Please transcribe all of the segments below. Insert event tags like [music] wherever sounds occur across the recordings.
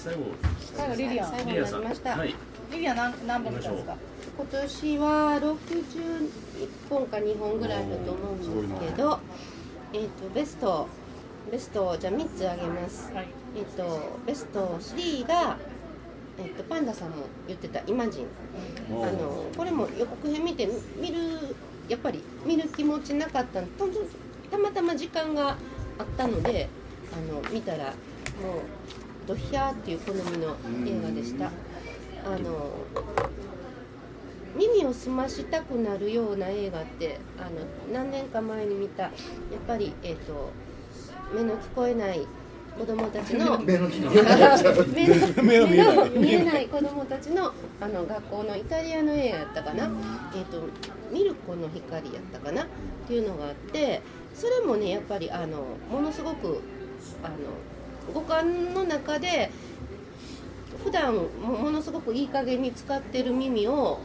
最後。最後リリア。ン最後になりました、はい。リリアン何何本見たんですか？今年は61本か2本ぐらいだと思うんですけど、えっ、とベストベストをじゃあ3つあげます。はい。えっ、とベスト3がえっ、とパンダさんも言ってたイマジン。あのこれも予告編見て見るやっぱり見る気持ちなかったのとたまたま時間があったのであの見たらもうドヒャーっていう好みの映画でした。あの耳を澄ましたくなるような映画ってあの何年か前に見たやっぱり、えー、と目の聞こえない子供たちの [laughs] 目の見えない。[laughs] 子供たちのあの学校のイタリアの映画やったかな、えー、とミルコの光やったかな。っていうのがあってそれもねやっぱりあのものすごくあの五感の中で普段ものすごくいい加減に使ってる耳を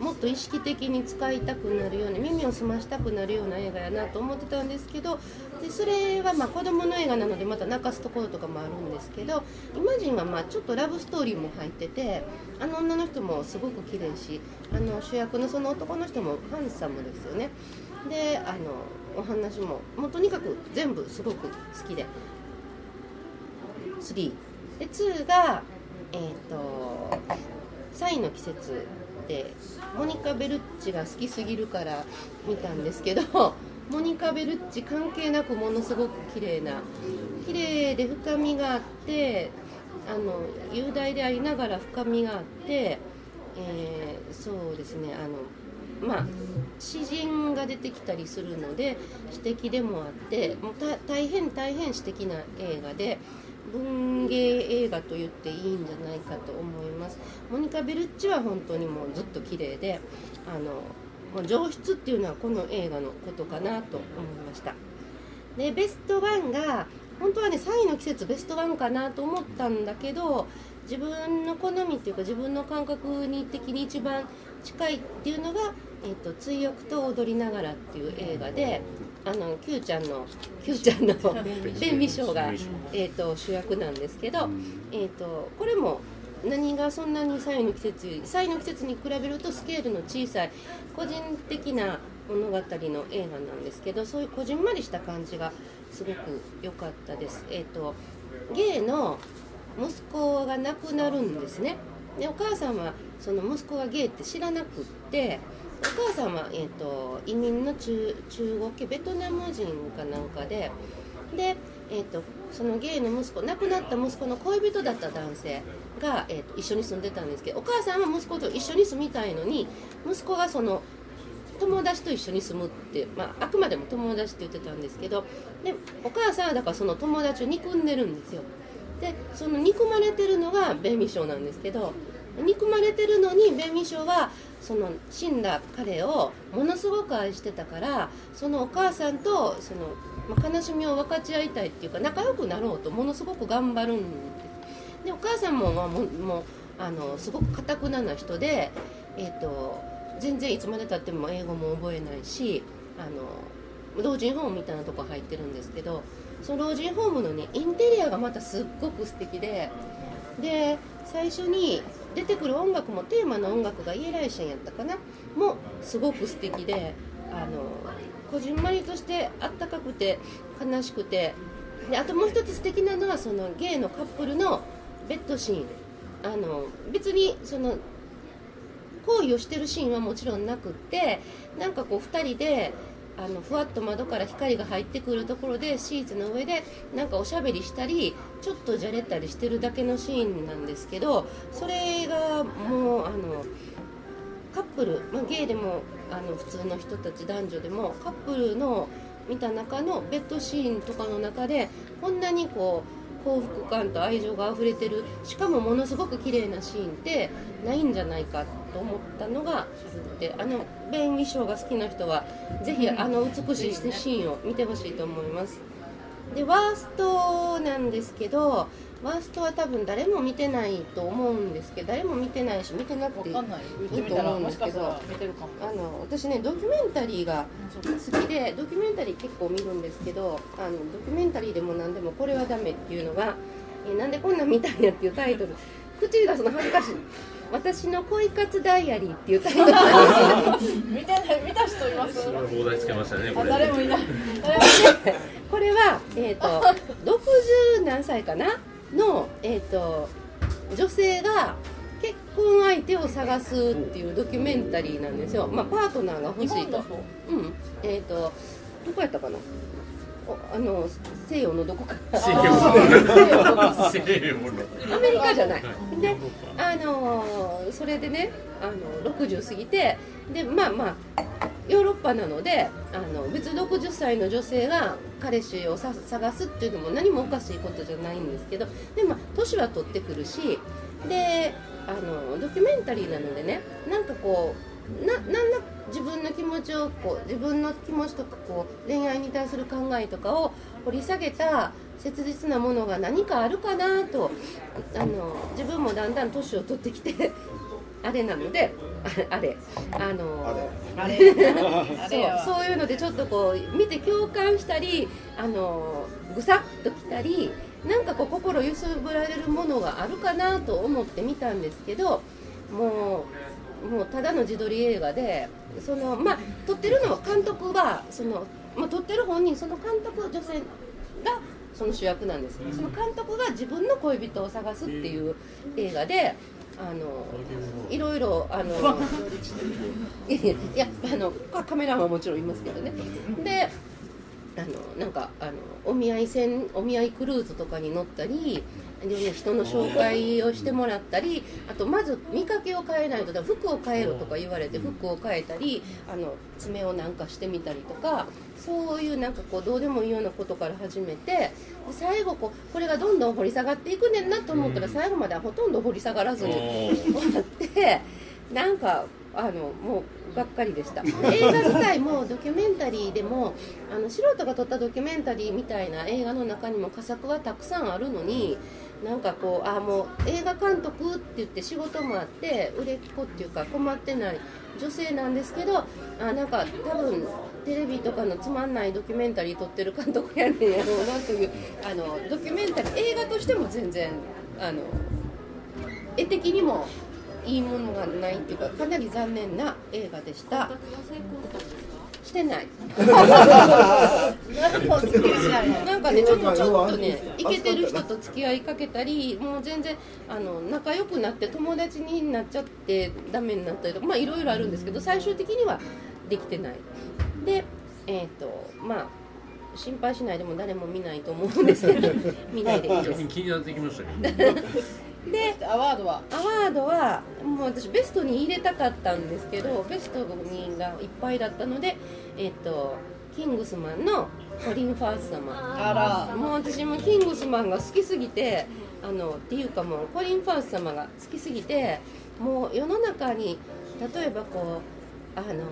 もっと意識的に使いたくなるような耳を澄ましたくなるような映画やなと思ってたんですけどでそれはまあ子供の映画なのでまた泣かすところとかもあるんですけどイマジンはまあちょっとラブストーリーも入っててあの女の人もすごく綺麗しあの主役のその男の人もハンサムですよね。であのお話ももうとにかく全部すごく好きで3で2がえっ、と「サイの季節」でモニカ・ベルッチが好きすぎるから見たんですけど [laughs] モニカ・ベルッチ関係なくものすごく綺麗な綺麗で深みがあってあの雄大でありながら深みがあって、えーそうですねあのまあ詩人が出てきたりするので詩的でもあってもうた大変大変詩的な映画で文芸映画と言っていいんじゃないかと思います。モニカ・ベルッチは本当にもうずっと綺麗であの上質っていうのはこの映画のことかなと思いました。でベストワンが本当はね3位の季節ベストワンかなと思ったんだけど自分の好みっていうか自分の感覚に的に一番近いっていうのが「えー、と追憶と踊りながら」っていう映画であの Q ちゃんの Q ちゃんの弁美賞が、えー、と主役なんですけど、えー、とこれも何がそんなに「サイの季節」より「サイの季節」に比べるとスケールの小さい個人的な物語の映画なんですけどそういうこじんまりした感じがすごく良かったです。えー、とゲイの息子が亡くなるんですね。でお母さんはその息子がゲイって知らなくってお母さんは、えー、と移民の中中国系ベトナム人かなんかでで、えー、とそのゲイの息子亡くなった息子の恋人だった男性が、えー、と一緒に住んでたんですけどお母さんは息子と一緒に住みたいのに息子がその友達と一緒に住むって、まあ、あくまでも友達って言ってたんですけどでお母さんはだからその友達を憎んでるんですよ。でその憎まれてるのが弁美賞なんですけど憎まれてるのに弁美賞はその死んだ彼をものすごく愛してたからそのお母さんとその、まあ、悲しみを分かち合いたいっていうか仲良くなろうとものすごく頑張るんででお母さんも,、まあ、ももあのすごくかたくなな人で、えー、と全然いつまでたっても英語も覚えないしあの老人ホームみたいなとこ入ってるんですけどその老人ホームのねインテリアがまたすっごく素敵でで最初に出てくる音楽もテーマの音楽がイエライシャンやったかな。もすごく素敵であのこじんまりとしてあったかくて悲しくて。であともう一つ素敵なのはそのゲイのカップルのベッドシーン。あの別にその行為をしてるシーンはもちろんなくってなんかこう2人であのふわっと窓から光が入ってくるところでシーツの上でなんかおしゃべりしたりちょっとじゃれたりしてるだけのシーンなんですけどそれがもうあのカップル、まあ、ゲイでもあの普通の人たち男女でもカップルの見た中のベッドシーンとかの中でこんなにこう幸福感と愛情が溢れてるしかもものすごく綺麗なシーンってないんじゃないかっと思ったのがであの弁衣装が好きな人はぜひあの美しいシーンを見てほしいと思います。でワーストなんですけどワーストは多分誰も見てないと思うんですけど誰も見てないし見てなくていいと思うんですけどあの私ねドキュメンタリーが好きでドキュメンタリー結構見るんですけどあのドキュメンタリーでも何でもこれはダメっていうのがえーなんでこんなん見たんやっていうタイトル口に出すの恥ずかしい。私の恋活ダイアリーっていうタイトル見てない見た人いますすごい放題つけましたねこあれ。誰もいない。これは、えー、[laughs] と60何歳かなの、えー、と女性が結婚相手を探すっていうドキュメンタリーなんですよ、まあ、パートナーが欲しいと。うん。えっ、とどこやったかな。おあの西洋のどこか西洋の西洋のアメリカじゃない。で、あのーそれでね、あの60過ぎて、で、まあまあ。ヨーロッパなのであの別に60歳の女性が彼氏をさ探すっていうのも何もおかしいことじゃないんですけどでもまあ年は取ってくるしであのドキュメンタリーなのでねなんかこうななんだ自分の気持ちをこう自分の気持ちとかこう恋愛に対する考えとかを掘り下げた切実なものが何かあるかなとあの自分もだんだん年を取ってきて [laughs] あれなのでああれあのあれ。あ [laughs] そうそういうのでちょっとこう見て共感したりあのぐさっときたりなんかこう心揺すぶられるものがあるかなと思って見たんですけどもうもうただの自撮り映画でそのまあ撮ってるのは監督はその、まあ、撮ってる本人その監督女性がその主役なんですその監督が自分の恋人を探すっていう映画であのいろいろあのいやあのカカメラマンはもちろんいますけどね。であのなんかあのお見合い船お見合いクルーズとかに乗ったりで、ね、人の紹介をしてもらったりあとまず見かけを変えないとだ服を変えろとか言われて服を変えたりあの爪をなんかしてみたりとかそういうなんかこうどうでもいいようなことから始めてで最後こうこれがどんどん掘り下がっていくねんなと思ったら最後まではほとんど掘り下がらずに終わってなんかあのもうがっかりでした。[laughs] 映画自体もドキュメンタリーでもあの素人が撮ったドキュメンタリーみたいな映画の中にも佳作はたくさんあるのになんかこうあもう映画監督って言って仕事もあって売れっ子っていうか困ってない女性なんですけどあなんか多分テレビとかのつまんないドキュメンタリー撮ってる監督やねんやろうなというあのドキュメンタリー映画としても全然あの絵的にもいいものがないっていうかかなり残念な映画でした。してない。[laughs] なんかねちょっとちょっとねイケてる人と付き合いかけたりもう全然あの仲良くなって友達になっちゃってダメになったりとかまあいろいろあるんですけど最終的にはできてない。でえっ、とまあ心配しないでも誰も見ないと思うんですけど見ないでいいです。気になってきましたけどでアワードは？アワードはもう私ベストに入れたかったんですけどベストにがいっぱいだったのでえっ、とキングスマンのコリン・ファース様。あら。もう私もキングスマンが好きすぎてあのっていうかもうコリン・ファース様が好きすぎてもう世の中に例えばこうあの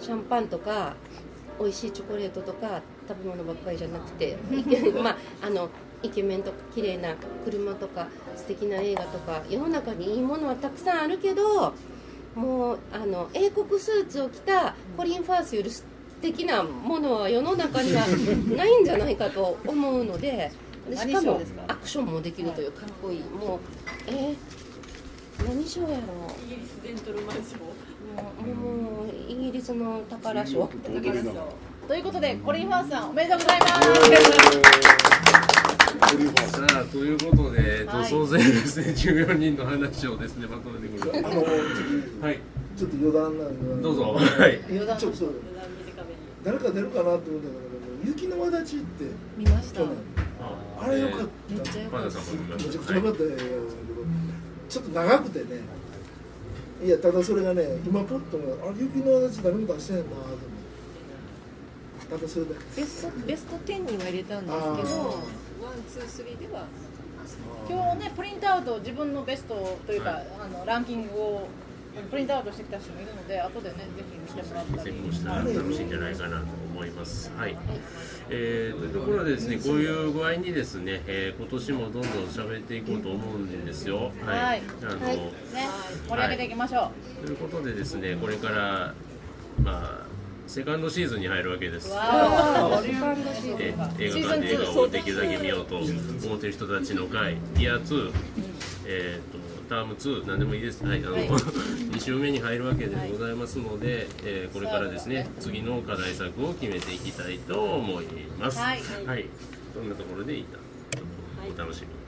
シャンパンとか美味しいチョコレートとか食べ物ばっかりじゃなくて [laughs] まああのイケメンとか綺麗な車とか素敵な映画とか世の中にいいものはたくさんあるけどもうあの英国スーツを着たコリン・ファースより素敵なものは世の中にはないんじゃないかと思うのででしかもアクションもできるというかっこいい。もうえー、何賞やろう？イギリスデントルマン賞もうもうイギリスの宝賞ということでコリン・ファースさんおめでとうございますということで、はい。総勢ですね14人の話をですねまとめてくれあのはい。ちょっと余談なんでど。うぞ。はい。余談。ちょっと誰か出るかなと思ったんだけど雪の轍って見ました。あれよかった。めっちゃくちゃ良かった映画だけどちょっと長くてね。いやただそれがね今ポッとあれ雪の轍誰も出してんなと思って。ただそれだけ。ベストベスト10には入れたんですけどあワンツースリーでは今日ねプリントアウト自分のベストというか、はい。あのランキングをプリントアウトしてきた人もいるので後でねぜひ見てもらったり。成功したら楽しい。んじゃないかなと思います。はい。えー、というところでですね、こういう具合にですね、えー今年もどんどん喋っていこうと思うんですよ。はい。あの、はい。ね。盛り上げていきましょう、ということでですね、これからまあセカンドシーズンに入るわけです。わ [laughs] セカンドえが映画館で映画をできるだけ見ようと思ってる人たちの会、イヤー。2、えー、とターム2、なんでもいいです、はいあのはい。[laughs] 2週目に入るわけでございますので、えーこれからですね次の課題作を決めていきたいと思います。はい。そんなところでいいた、ちょっとお楽しみに。